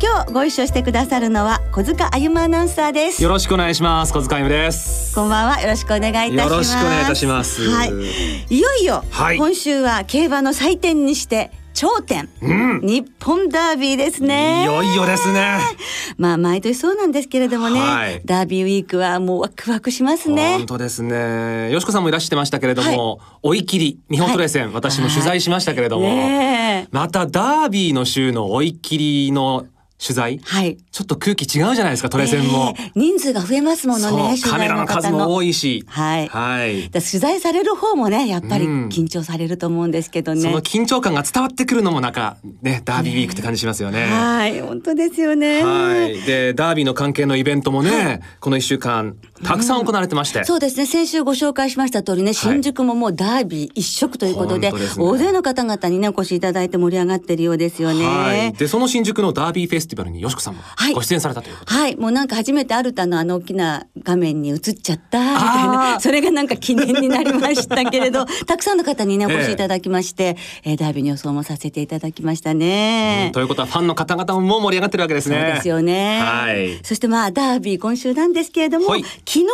今日ご一緒してくださるのは小塚あゆまアナウンサーです。よろしくお願いします。小塚あゆむです。こんばんは。よろしくお願いいたします。よろしくお願いいたします。はい。いよいよ、はい。今週は競馬の祭典にして頂点、うん。日本ダービーですね。いよいよですね。まあ毎年そうなんですけれどもね、はい。ダービーウィークはもうワクワクしますね。本当ですね。よしこさんもいらしてましたけれども、追い。切り日本トレー戦、私も取材しましたけれども、またダービーの週の追い切りの取材？はい。ちょっと空気違うじゃないですかトレー戦も、ええ人数が増えますものねカメラの数も多いし。はい。はい。取材される方もねやっぱりうん。緊張されると思うんですけどね、その緊張感が伝わってくるのもなんかねダービーウィークって感じしますよね。はい本当ですよね。はい。で、ダービーの関係のイベントもね、この一週間、たくさん行われてまして。そうですね。先週ご紹介しました通りね新宿ももうダービー一色ということで,、本当ですね。大勢の方々にねお越しいただいて盛り上がってるようですよね。はい。で、その新宿のダービーフェスティバルによしこさんもはいご出演されたということ。はい、もうなんか初めてアルタのあの大きな画面に映っちゃったみたいあな、ーそれがなんか記念になりましたけれど、たくさんの方にね、お越しいただきまして、えーダービーの予想もさせていただきましたね。ということはファンの方々も盛り上がってるわけですね。そうですよね。はい。そしてまあダービー今週なんですけれども、はい昨日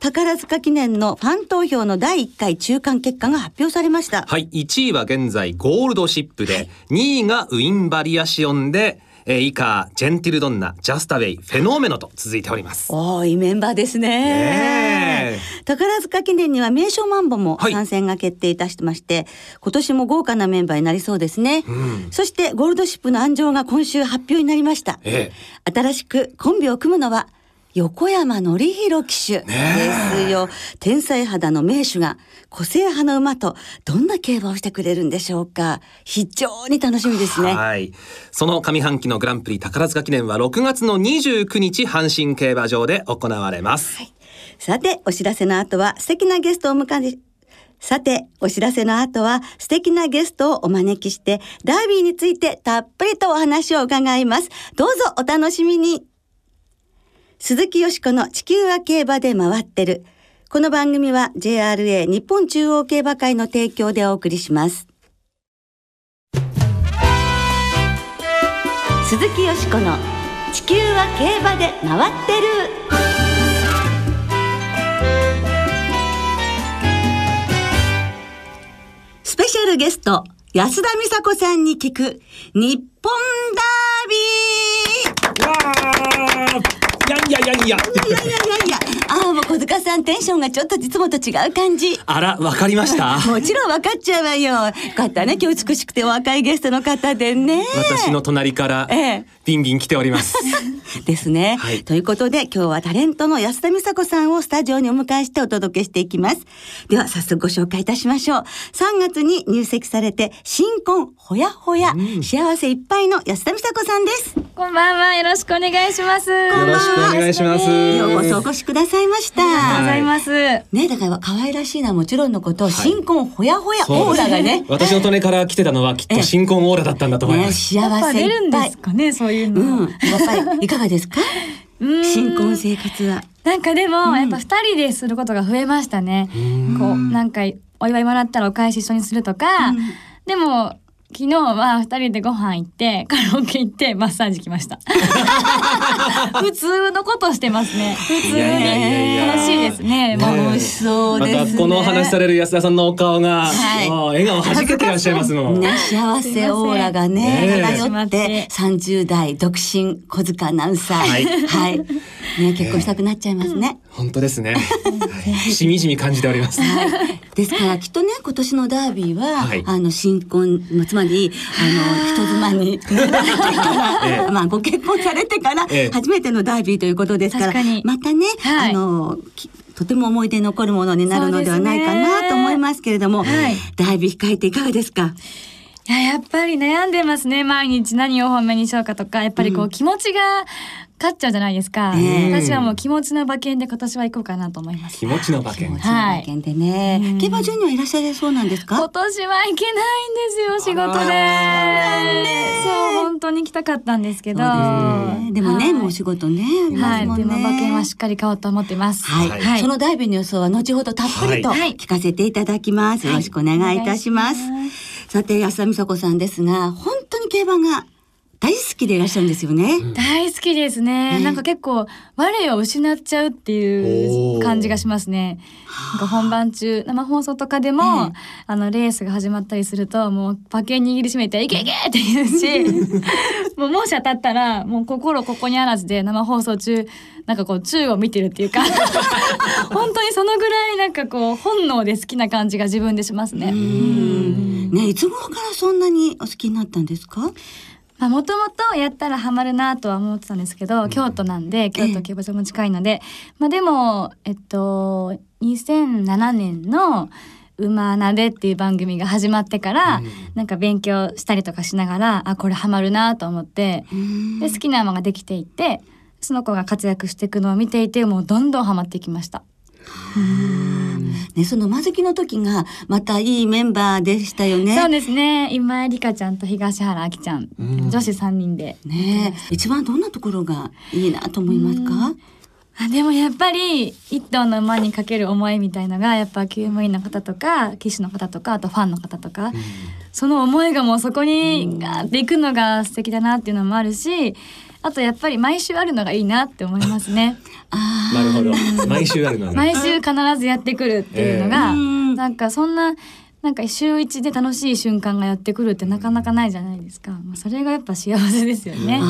宝塚記念のファン投票の第1回中間結果が発表されました。はい。1位は現在ゴールドシップで、2位がウィンバリアシオンで、えー以下、ジェンティルドンナ、ジャスタウェイ、フェノーメノと続いております。おーいいメンバーですね。ね宝塚記念には名所マンボもはい。参戦が決定いたしまして、今年も豪華なメンバーになりそうですね、うん。そしてゴールドシップの安城が今週発表になりました、え。新しくコンビを組むのは横山典弘騎手ですよ、天才肌の名手が個性派の馬とどんな競馬をしてくれるんでしょうか非常に楽しみですねはい。その上半期のグランプリ宝塚記念は6月の29日阪神競馬場で行われます。さて、お知らせの後は素敵なゲストをお迎えさて、お知らせの後は素敵なゲストをお招きして、ダービーについてたっぷりとお話を伺います。どうぞお楽しみに。鈴木よしこの地球は競馬で回ってる。この番組は JRA 日本中央競馬会の提供でお送りします。鈴木よしこの地球は競馬で回ってる。スペシャルゲスト、安田美沙子さんに聞く、日本ダービーわーいやいやいやいや。いやいやいやいや、ああ、もう小塚さんテンションがちょっといつもと違う感じ。あら、わかりました？もちろん分かっちゃうわよ。よかったね、今日美しくてお若いゲストの方でね。私の隣からええビンビン来ております。ですね、はいということで今日はタレントの安田美沙子さんをスタジオにお迎えしてお届けしていきます。では早速ご紹介いたしましょう。3月に入籍されて新婚ほやほや、幸せいっぱいの安田美沙子さんです。こんばんは。よろしくお願いします。よよろしくお願いします。ようこそお越しくださいました。ありがとうございます。ねだから可愛らしいのはもちろんのこと、新婚ほやほやオーラがね。私の隣から来てたのはきっと新婚オーラだったんだと思いねます。幸せい出るんです。かね、そういううん、の。やっぱりいかがですか？うん新婚生活は。なんかでも、やっぱ二人ですることが増えましたね。こう、なんかお祝いもらったらお返し一緒にするとか。でも、昨日は二人でご飯行って、カラオケ行って、マッサージ来ました。普通のことしてますね。普通いやいやいやいやに楽しいですね。ねもしそうまですね。たこの話される安田さんのお顔が、はいもう笑顔はじけてらっしゃいますもん。ね、幸せオーラがね、漂って、30代独身小塚アナウンサー。はいはい。ね、結婚したくなっちゃいますね。本当ですね。しみじみ感じております。はい。ですから、きっとね、今年のダービーは、はい。あの、新婚、まあつまり、あの、人妻に、ええ。まあ、ご結婚されてからええ、初めてのダービーということですから、またね、はい。あの、きとても思い出に残るものになるのではないかなと思いますけれども、はい。ダービー控えていかがですか？いややっぱり悩んでますね。毎日何を本命にしようかとかやっぱりこう、気持ちが勝っちゃうじゃないですか、ええ。私はもう気持ちの馬券で今年は行こうかなと思います。気持ちの馬券。気持ちの馬券でね、はい競馬場にはいらっしゃれそうなんです今か年は行けないんですよ仕事で。そう本当に行きたかったんですけど。ですね。でもね、はいもうお仕事ねはい。でも馬券はしっかり買おうと思ってます。はい、はい。そのダイビーの予想は後ほどたっぷりとはい。聞かせていただきます。よろしくお願いいたします。さて、安田美沙子さんですが、本当に競馬が大好きでいらっしゃるんですよね。大好きですね、ねなんか結構我を失っちゃうっていう感じがしますねなんか本番中生放送とかでも、ええあのレースが始まったりするともう馬券握りしめて「いけいけ!」って言うし もうもし当たったらもう心ここにあらずで生放送中なんかこう宙を見てるっていうか 本当にそのぐらいなんかこう本能で好きな感じが自分でしますね。うんね、いつ頃からそんなにお好きになったんですか？まあもともとやったらハマるなとは思ってたんですけど、京都なんで京都競馬場も近いので、まあでもえっと2007年の「馬なで」っていう番組が始まってから、なんか勉強したりとかしながらあこれハマるなと思ってで好きな馬ができていてその子が活躍していくのを見ていてもうどんどんハマっていきました。ね、その馬好きの時がまたいいメンバーでしたよね。そうですね。今井梨香ちゃんと東原亜希ちゃん、女子3人で。ね、一番どんなところがいいなと思いますか？あでもやっぱり一頭の馬にかける思いみたいのがやっぱ厩務員の方とか騎手の方とかあとファンの方とか、その思いがもうそこにガーっていくのが素敵だなっていうのもあるしあとやっぱり毎週あるのがいいなって思いますね。あなるほど。毎週あるのね。毎週必ずやってくるっていうのが、ええなんかそんななんか週一で楽しい瞬間がやってくるってなかなかないじゃないですか。まあそれがやっぱ幸せですよね。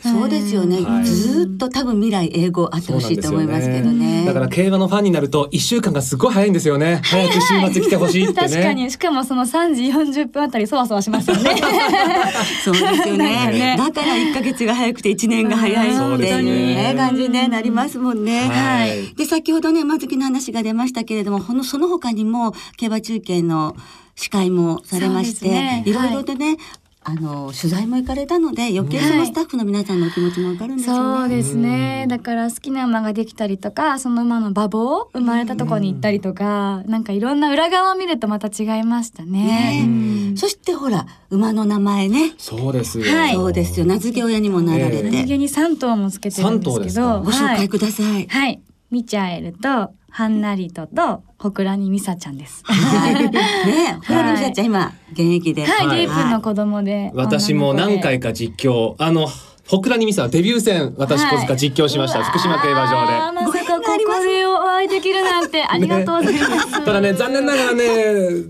そうですよね。はいずーっと多分未来英語あってほしいと思いますけどね。だから競馬のファンになると一週間がすごい早いんですよね早く週末来てほしいってね確かにしかもその3時40分あたりそわそわしますよね。そうですよね。ねだから一ヶ月が早くて一年が早いっていうねね感じにねなりますもんね。はいで先ほどね馬好きの話が出ましたけれども、このその他にも競馬中継の司会もされまして、ねいろいろとね。あの取材も行かれたので余計そのスタッフの皆さんのお気持ちもわかるんですよね。そうですね。だから好きな馬ができたりとか、その馬の馬房生まれたところに行ったりとか、なんかいろんな裏側を見るとまた違いましたね。ねそしてほら馬の名前ね。そうですよ、はいそうですよ名付け親にもなられて、え人間に3頭もつけてるんですけど、ご紹介ください。はい。ミチャエルとハンナリトと小倉にミサちゃんです。はい。ねえ、ほら、みさちゃん、今、現役で。はい、はいディープの子供で。私も何回か実況あのホクラにミサデビュー戦私はい小塚実況しました、福島競馬場でできるなんてありがとうございます。ただね残念ながらね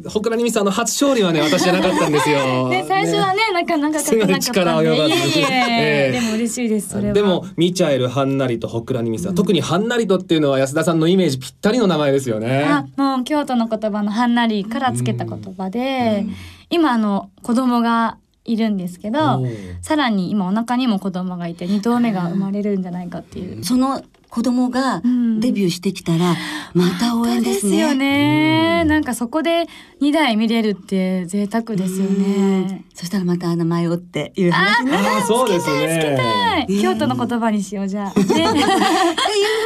ホクラにミサの初勝利はね私じゃなかったんですよ。ね、最初はね、なかなか勝てなかったんで。でも嬉しいです、それは。でもミチャエルハンナリとホクラにミサ、特にハンナリとっていうのは安田さんのイメージぴったりの名前ですよね。あ、もう京都の言葉のハンナリからつけた言葉で、今あの子供がいるんですけどさらに今お腹にも子供がいて二頭目が生まれるんじゃないかっていう。その子供がんデビューしてきたら、また応援ですね。よね。なんかそこで二台見れるって贅沢ですよね。そしたらまた名前をっていう話になる。あーそうですね。はい、京都の言葉にしようじゃあ。ね っていう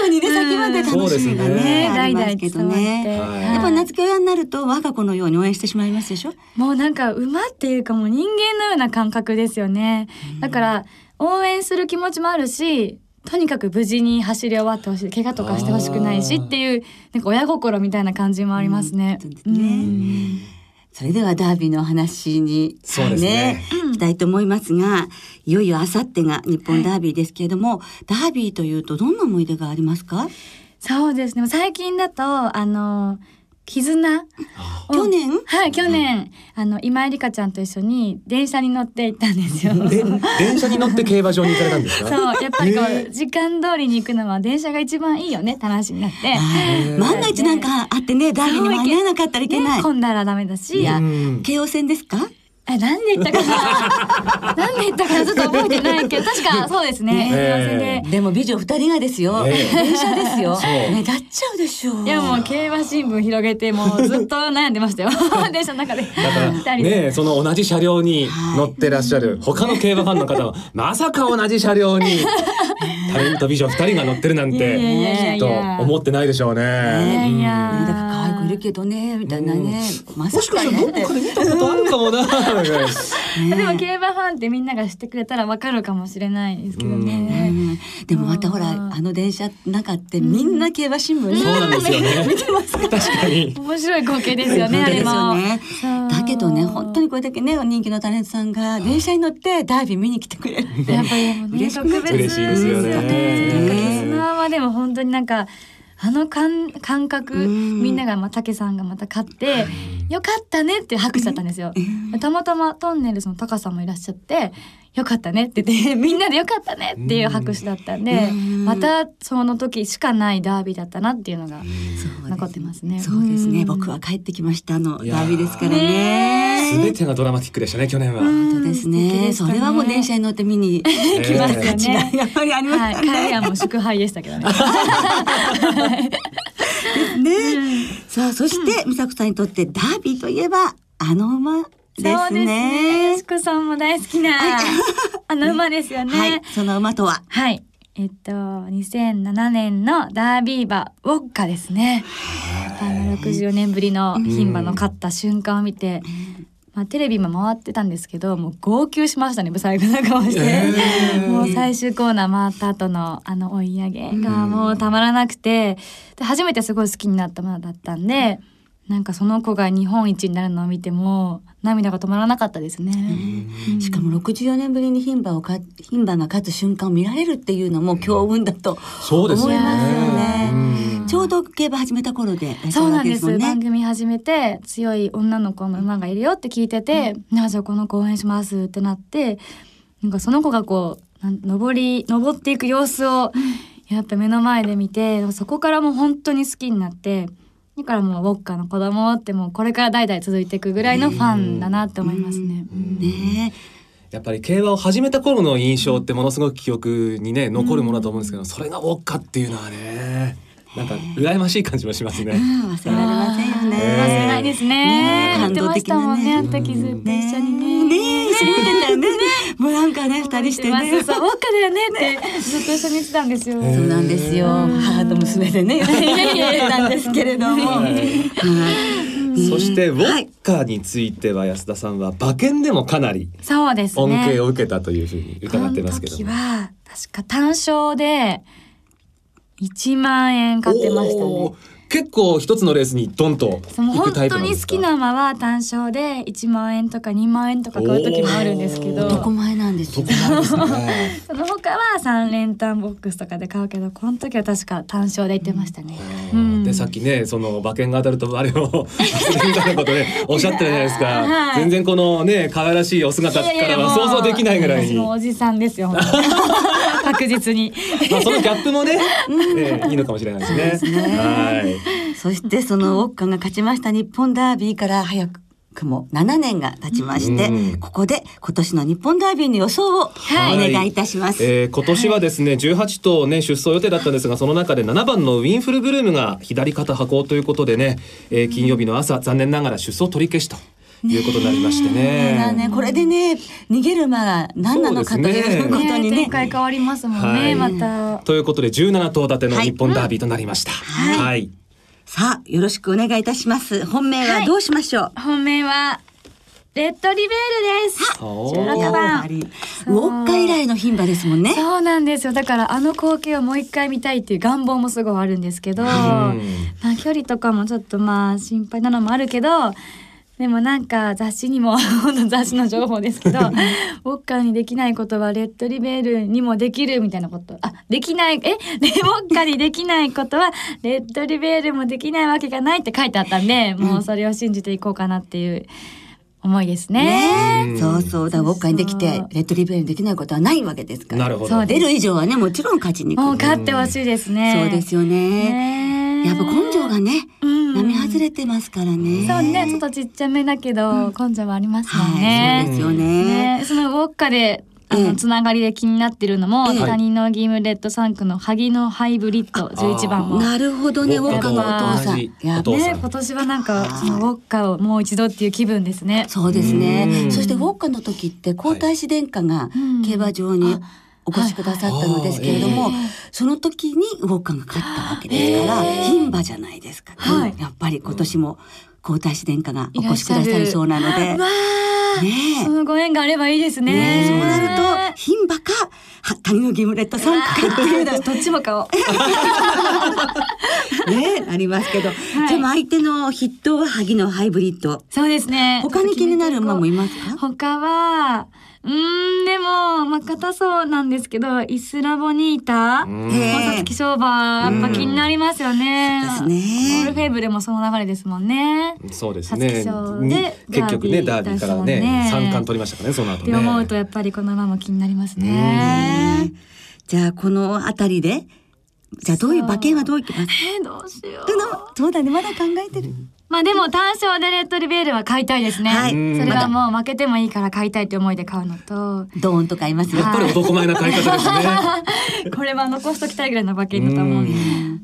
ふうにね、先まで楽しみがね、ねありますけどね。やっぱ名付け親になると我が子のように応援してしまいますでしょ？もうなんか馬っていうかもう人間のような感覚ですよね。だから応援する気持ちもあるし、とにかく無事に走り終わってほしい、怪我とかしてほしくないしっていうなんか親心みたいな感じもありますね。そうですね。それではダービーのお話に、そうですね行きたいと思いますが、いよいよあさってが日本ダービーですけれども、ダービーというとどんな思い出がありますか？そうですね。最近だとあの絆？を去年？はい去年。あの今井梨香ちゃんと一緒に電車に乗って行ったんですよ。で電車に乗って競馬場に行かれたんですか？そうやっぱりこう、時間通りに行くのは電車が一番いいよねって話になって。はい万が一なんかあってね、ダービーに間に合わなかったらいけない。ね、混んだらダメだし、京王線ですか？え、なんで言ったかな？なんで言ったかなちょっと覚えてないけど、確かそうですね。え幸せでも美女二人がですよ。ええ電車ですよ。目立っちゃうでしょう。で。いやもう競馬新聞広げてもうずっと悩んでましたよ。電車の中で。だから二人でねその同じ車両に乗ってらっしゃる他の競馬ファンの方はまさか同じ車両に タレント美女二人が乗ってるなんいやいやいてやいやきっと思ってないでしょういやね。いやねだから可愛くいるけどねみたいなね。まさもしかかねしたらどっかで見たことあるかもな。でも競馬ファンってみんなが知ってくれたらわかるかもしれないですけどうね。んでもまたほらうんあの電車の中ってみんな競馬新聞ね。そうなんですよね。見てますか。確かに。面白い光景ですよね、ねだけどね本当にこれだけね人気のタレントさんが電車に乗ってダービー見に来てくれるってやっぱり嬉しいですよね特別なんかねリスナーはでも本当になんかあの感感覚うん。みんながまあ竹さんがまた買ってよかったねって拍手だったんですよ。たまたまトンネルズのタカさんもいらっしゃってよかったねって言って みんなでよかったねっていう拍手だったんでうん。またその時しかないダービーだったなっていうのが残ってますね。そうですね。ん。僕は帰ってきましたあのダービーですからねすべてがドラマティックでしたね去年は。うん。本当ですね。それはもう電車に乗って見に 来まますよねやっぱりありまはい、したねもう祝杯でしたけどね。ね。さあそして美佐子さんにとってダービーといえばあの馬ですそうですね。よねしこさんも大好きな、あの馬ですよね。はい。その馬とは？はい。えっと、2007年のダービー馬、ウォッカですね。あの、64年ぶりの牝馬の勝った瞬間を見て、まあ、テレビも回ってたんですけど、もう号泣しましたね、最後の顔して。えもう最終コーナー回った後のあの追い上げがもうたまらなくて、で初めてすごい好きになった馬だったんで、なんかその子が日本一になるのを見ても涙が止まらなかったですね。しかも64年ぶりに牝馬をか牝馬が勝つ瞬間を見られるっていうのも強運だとそうですね。思いますよね。うんちょうど競馬始めた頃でいらっしゃるわそうなんです番組始めて強い女の子の馬がいるよって聞いてて「なあじゃあこの子応援します」ってなってなんかその子がこうなん登り登っていく様子をやっぱ目の前で見てそこからもう本当に好きになってだからもうウォッカの子供ってもうこれから代々続いていくぐらいのファンだなって思いますね。ね。やっぱり競馬を始めた頃の印象ってものすごく記憶にね残るものだと思うんですけど、それがウォッカっていうのはねなんか羨ましい感じもしますね。うん忘れられませんよね。忘れないですね。ね。言ってましたもんね。あの時ずっと一緒にね。ねえ一緒に見てたよね。もうなんかね二人してね。そうそう、ウォッカだよねってずっと一緒に言ってたんですよ。へそうなんですよ。母と娘でね。言ってたんですけれども。そしてウォはいッカについては安田さんは馬券でもかなりそうですね。恩恵を受けたというふうに伺ってますけども。この時は確か単勝で1万円買ってましたね。結構一つのレースにドンと本イプなんですか？当に好きな馬は単勝で1万円とか2万円とか買う時もあるんですけど男前なんですよそこなんですね。その他は3連単ボックスとかで買うけどこの時は確か単勝で行ってましたね。うんでさっきねその馬券が当たるとあれをみたいなことねおっしゃってるじゃないですか、はい全然このね可愛らしいお姿からは想像できないぐらいにおじさんですよ。確実に。まあそのギャップもね、ええいいのかもしれないですね。すねはい。そしてそのウォッカが勝ちました日本ダービーから早くも7年が経ちまして、うんここで今年の日本ダービーの予想をおはい願いいたします。えー今年はですね、18頭ね出走予定だったんですがその中で7番のウィンフルブルームが左肩破行ということでね、えー金曜日の朝残念ながら出走取り消しということになりましてねえね。ねこれでね逃げる馬が何なのかということにね展開変わりますもんね、はいまた。ということで17頭立ての日本ダービーとなりました。はいはい。さあよろしくお願いいたします。本命はどうしましょう？本命はレッドリベールです。おー16やっ番ウォッカ以来の牝馬ですもんね。そうなんですよ。だからあの光景をもう一回見たいっていう願望もすごいあるんですけど、んまあ距離とかもちょっとまあ心配なのもあるけど、でもなんか雑誌にも 本当雑誌の情報ですけど、ウォッカーにできないことはレッドリベールにもできるみたいなこと。あ、できない、え、でウォッカーにできないことはレッドリベールもできないわけがないって書いてあったんで、もうそれを信じていこうかなっていう思いですね。そうそうだからウォッカにできてレッドリベールにできないことはないわけですから。なるほど。そう出る以上はねもちろん勝ちに。もう勝ってほしいですね。そうですよね。ねやっぱ根性がね、うん並外ずれてますからね。そうね、ちょっとちっちゃめだけど、根性はありますもんはい、ね。そうですよね。ね、そのウォッカであええのつながりで気になってるのも、ええ他人の義務レッド3区の萩のハイブリッド11番も。なるほどね、ウウォッカのお父さん。やね、今年はなんかはいそのウォッカをもう一度っていう気分ですね。そうですねう。んそしてウォッカの時って皇太子殿下がうん競馬場にお越しくださったのですけれども、その時にウォッカが勝ったわけですから、牝馬じゃないですか、はいやっぱり今年も皇太子殿下がお越しくださるそうなので。ねえ。そのご縁があればいいですね。そうなると牝馬かは谷の義務レッドさんかっていうのは。どっちも買おう。ねありますけど、でも相手の筆頭は萩のハイブリッド。そうですね。他に気になる馬もいますか？他は、うーん、でも、まあ、硬そうなんですけど、イスラボニータ、うん。へえ大崎商馬、やっぱ気になりますよね。そうですね。オールフェーブルもその流れですもんね。そうですね。で結局ねダダービーービーからね三冠取りましたからねその後ね。って思うと、やっぱりこの馬も気になりますね。ね。じゃあこのあたりでじゃあどういう馬券はどういきます？えー、どうしよう。そうだねまだ考えてる、まあでも単勝でレッドリベールは買いたいですね。はい。それはもう負けてもいいから買いたいって思いで買うのと、ドーンと買いますよ。やっぱり男前な買い方ですね。これは残しときたいぐらいの馬券だと思うん。で。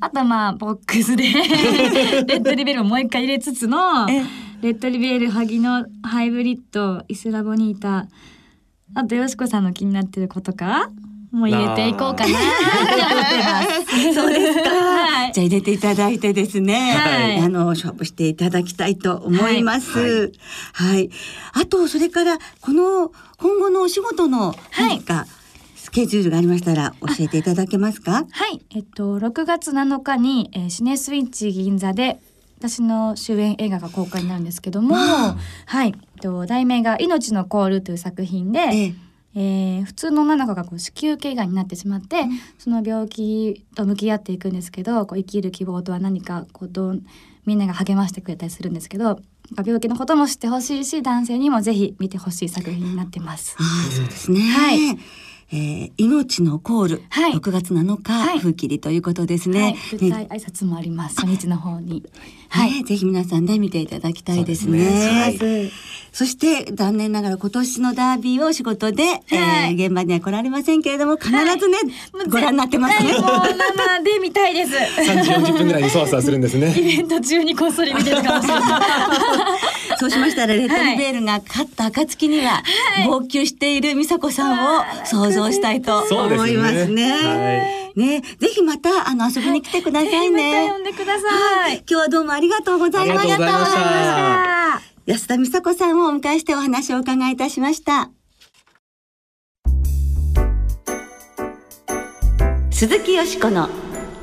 あとはまあボックスで レッドリベールをもう一回入れつつのえ？レッドリベール萩のハイブリッドイスラボニータあとよしこさんの気になってる子とか？もう入れていこうかなって思ってます。そうですかはい。じゃあ入れていただいてですね、はいあの勝負していただきたいと思います。はい。あとそれからこの今後のお仕事の何かスケジュールがありましたら教えていただけますか？はい、えっと6月7日に、えーシネスイッチ銀座で私の主演映画が公開になるんですけども、はい、えっと題名が命のコールという作品で、えええー普通の女の子がこう子宮頸がんになってしまって、その病気と向き合っていくんですけどこう生きる希望とは何かこうどうみんなが励ましてくれたりするんですけどなんか病気のことも知ってほしいし男性にもぜひ見てほしい作品になってます。そうですね。はいえー命のコール、はい6月7日、はい風切りということですはいね。、舞台挨拶もあります初日の方に。は、はいい、ぜひ皆さんで見ていただきたいですね。すねはいそして残念ながら今年のダービーをお仕事で、はいえー現場には来られませんけれども必ずね、ご覧になってますね。はい、もう生で見たいです。三時四十分ぐらいにそわそわするんですイねベント中にこっそり見てるかもしれない。そうしましたらレッドリベールが勝った暁には、号泣している美佐子さんを想像したいと思いますね。はいね、ぜひまたあの遊びに来てくださいまね。た呼んでください。今日はどうもありがとうございました。ありがとうございました安田美佐子さんをお迎えしてお話をお伺いいたしました。鈴木よしこの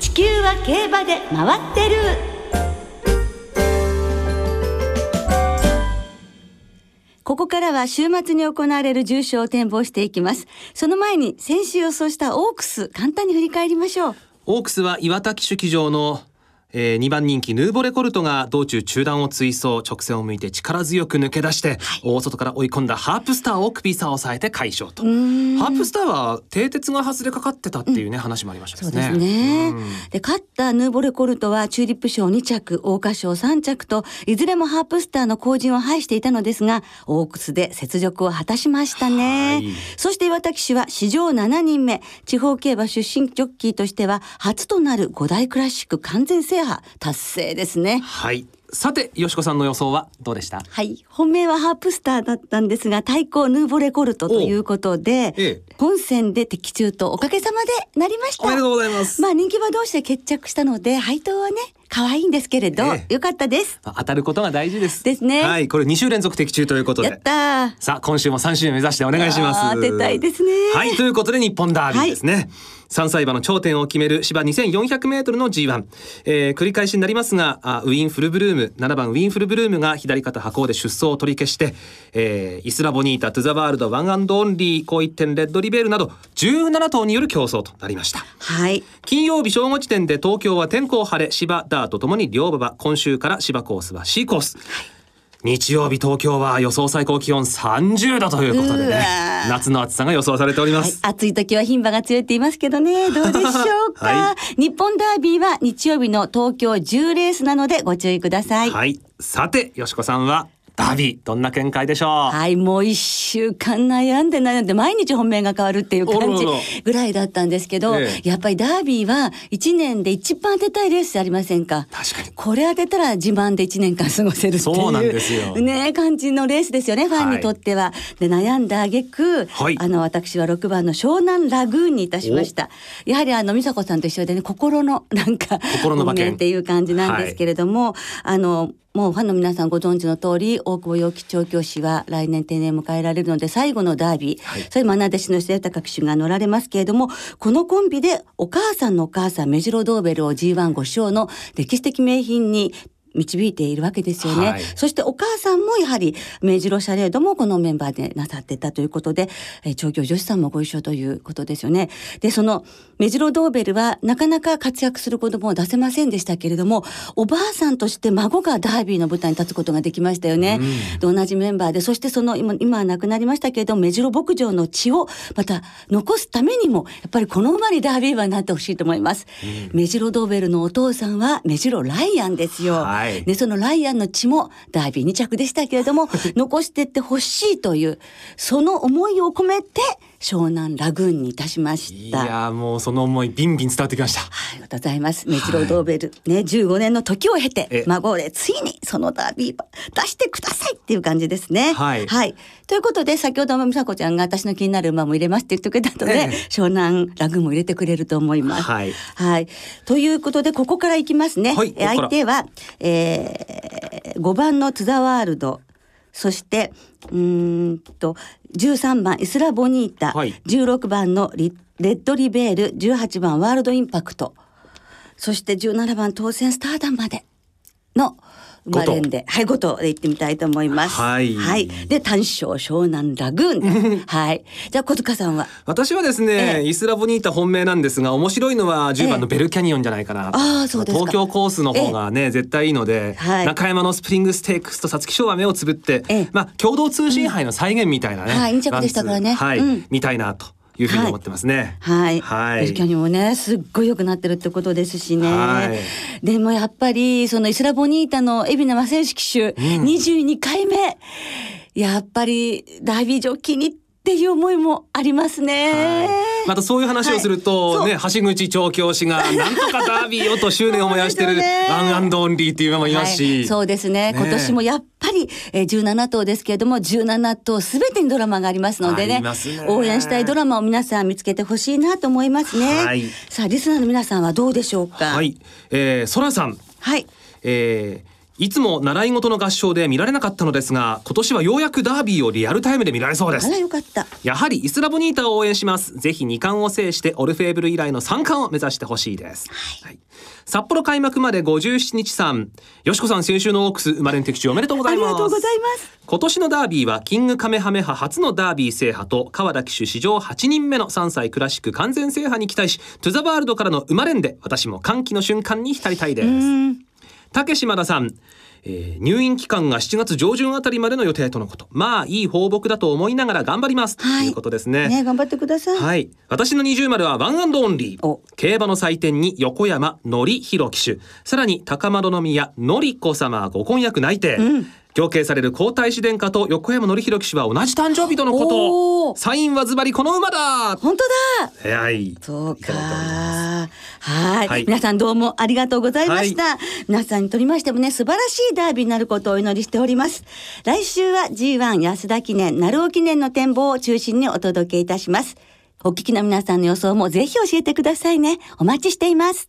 地球は競馬で回ってる。ここからは週末に行われる重賞を展望していきます。その前に先週予想したオークス簡単に振り返りましょう。オークスは岩田騎手騎乗の、えー、2番人気ヌーボレコルトが道中中段を追走直線を向いて力強く抜け出して、大外から追い込んだハープスターを首差を抑えて快勝と。ハープスターは蹄鉄が外れかかってたっていうね、話もありましたそうですね。うん。で、勝ったヌーボレコルトはチューリップ賞2着、桜花賞3着と、いずれもハープスターの後陣を排していたのですが、オークスで雪辱を果たしましたね。はい。そして岩田騎手は史上7人目、地方競馬出身ジョッキーとしては初となる5大クラシック完全制覇達成ですね。はいさてよしこさんの予想はどうでした？はい。本命はハープスターだったんですが、対抗ヌーボレコルトということで、ええ本戦で的中とおかげさまでなりました。おめでとうございます、まあ人気馬同士で決着したので配当はね可愛いんですけれど、ええ。よかったです。当たることが大事です。ですね。はいこれ2週連続的中ということやっでたー。さあ今週も3週目指してお願いします。当てたいですね。はいということで日本ダービーですね、3歳馬の頂点を決める芝2400メートルの G1、えー繰り返しになりますがあウィンフルブルーム7番ウィンフルブルームが左肩跛行で出走を取り消して、えーイスラボニータトゥザワールドワンアンドオンリー紅一点レッドリヴェールなど17頭による競走となりました。はい。金曜日正午時点で東京は天候晴れ芝ダートともに良馬場今週から芝コースは C コース。日曜日東京は予想最高気温30度ということでねー。夏の暑さが予想されておりまはいす、、暑い時は牝馬が強いって言いますけどね、どうでしょうか？は日本ダービーは日曜日の東京10レースなのでご注意ください。はい。さてよしこさんはダービーどんな見解でしょう、はい、もう一週間悩んで悩んで毎日本命が変わるっていう感じぐらいだったんですけど、えやっぱりダービーは一年で一番当てたいレースじゃありませんか？確かに。これ当てたら自慢で一年間過ごせるっていうそうなんですよ。ね感じのレースですよねファンにとっては。で悩んだ挙句、はい。あの私は6番の湘南ラグーンにいたしました。やはりあの美佐子さんと一緒でね心のなんか心の馬券。っていう感じなんですけれども、あのもうファンの皆さんご存知の通り大久保陽気調教師は来年定年を迎えられるので最後のダービー、はい。それも穴弟子の末高騎手が乗られますけれどもこのコンビでお母さんのお母さんメジロドーベルを G15 勝の歴史的名品に導いているわけですよね、はいそしてお母さんもやはりメジロシャレードもこのメンバーでなさってたということで、えー調教女子さんもご一緒ということですよね。でそのメジロドーベルはなかなか活躍する子供を出せませんでしたけれどもおばあさんとして孫がダービーの舞台に立つことができましたよね。で同じメンバーでそしてその今今は亡くなりましたけれどもメジロ牧場の血をまた残すためにもやっぱりこの馬にダービー馬になってほしいと思います。メジロドーベルのお父さんはメジロライアンですよ。はいでそのライアンの血もダービー2着でしたけれども 残してってほしいというその思いを込めて湘南ラグーンにいたしまいした。やーもうその思いビンビン伝わってきましたはい、ありがとうございます。メジロドーベル、ね、15年の時を経てえ、孫でついにそのダービー馬出してくださいっていう感じですね。はいということで、先ほども美佐子ちゃんが私の気になる馬も入れますって言ってくれたので、ええ湘南ラグーンも入れてくれると思います。はいはい。ということで、ここからいきますね。えはい相手は、えー、5番のツザワールド。そして、うーんと、13番イスラボニータ、はい。16番のリレッドリベール、18番ワールドインパクト、そして17番当選スターダンまでの馬連で、はい、5頭で行ってみたいと思います。はい。で、単勝湘南ラグーン。で。はい。じゃあ、小塚さんは？私はですね、ええ。イスラボニータ本命なんですが面白いのは10え。え番のベルキャニオンじゃないかな、あーそうですか。東京コースの方がね、絶対いいので、はい。中山のスプリングステークスと皐月賞は目をつぶって、ええ。まあ共同通信杯の再現みたいなね、はい二着でしたからね。はい、うん。見たいなというふうに思ってますね。はい。はいベルキャニオンもね、すっごい良くなってるってことですしね。はいでもやっぱり、そのイスラボニータの海老名正義騎手、22回目。やっぱり、ダービージョッキーにっていう思いもありますね。はい。またそういう話をすると、はい。ね橋口調教師がなんとかダービーをと執念を燃やしてるワンアンドオンリーっていうのもいますし、はい。そうですね。ね。今年もやっぱり、えー、17頭ですけれども17頭すべてにドラマがありますのであねね。応援したいドラマを皆さん見つけてほしいなと思いますね、はい。さあリスナーの皆さんはどうでしょうか？はい、えー、ソラさん。はい。えーいつも習い事の合唱で見られなかったのですが今年はようやくダービーをリアルタイムで見られそうです。あらよかった。やはりイスラボニータを応援します。ぜひ2冠を制してオルフェーブル以来の3冠を目指してほしいです、はい。札幌開幕まで57日間よしこさん先週のオークス生まれん的中おめでとうございます。ありがとうございます。今年のダービーはキングカメハメハ初のダービー制覇と川田騎手史上8人目の3歳クラシック完全制覇に期待しトゥザワールドからの生まれんで私も歓喜の瞬間に浸りたいです竹島田さん、えー入院期間が7月上旬あたりまでの予定とのこと。まあいい放牧だと思いながら頑張ります、はい。ということですね。ね頑張ってください、はい。私の二重丸はワンアンドオンリお。ー。競馬の祭典に横山則弘騎手、さらに高円宮則子様ご婚約内定。行継される皇太子殿下と横山則弘騎手は同じ誕生日とのこと。サインはズバリこの馬だ。本当だ。はい。そうか。はい。はい。皆さんどうもありがとうございました、皆さんにとりましてもね素晴らしいダービーになることをお祈りしております。来週は G1 安田記念鳴尾記念の展望を中心にお届けいたします。お聞きの皆さんの予想もぜひ教えてくださいね。お待ちしています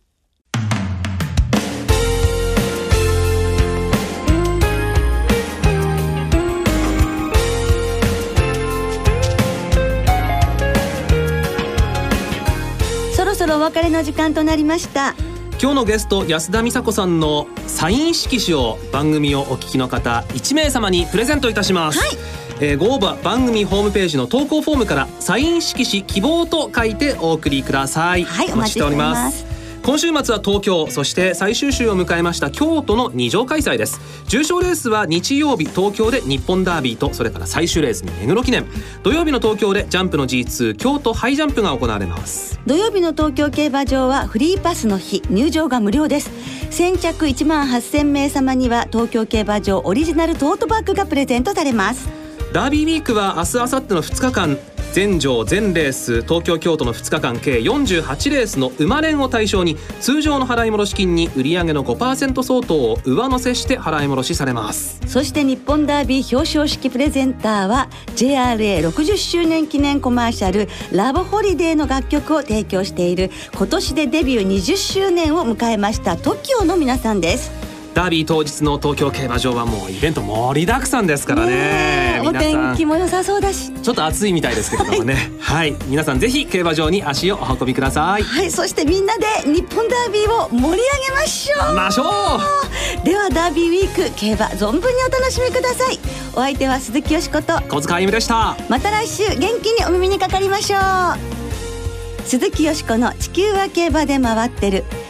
ろお別れの時間となりました。今日のゲスト安田美沙子さんのサイン色紙を番組をお聞きの方1名様にプレゼントいたします、えーご応募は番組ホームページの投稿フォームからサイン色紙希望と書いてお送りください。はいお待ちしております今週末は東京そして最終週を迎えました京都の2場開催です。重賞レースは日曜日東京で日本ダービーとそれから最終レースに目黒記念。土曜日の東京でジャンプの G2 京都ハイジャンプが行われます。土曜日の東京競馬場はフリーパスの日入場が無料です。先着1万8000名様には東京競馬場オリジナルトートバッグがプレゼントされます。ダービーウィークは明日明後日の2日間。全場全レース東京京都の2日間計48レースの馬連を対象に通常の払い戻し金に売上の5%相当を上乗せして払い戻しされます。そして日本ダービー表彰式プレゼンターは JRA60 周年記念コマーシャル「ラブホリデー」の楽曲を提供している今年でデビュー20周年を迎えました TOKIO の皆さんです。ダービー当日の東京競馬場はもうイベント盛りだくさんですからね。お天気も良さそうだし。ちょっと暑いみたいですけれどもね。はい。皆さんぜひ競馬場に足をお運びください。はいそしてみんなで日本ダービーを盛り上げましょう。ましょう。ではダービーウィーク競馬存分にお楽しみください。お相手は鈴木よしこと。小塚あゆみでした。また来週元気にお耳にかかりましょう。鈴木よしこの地球は競馬で回ってる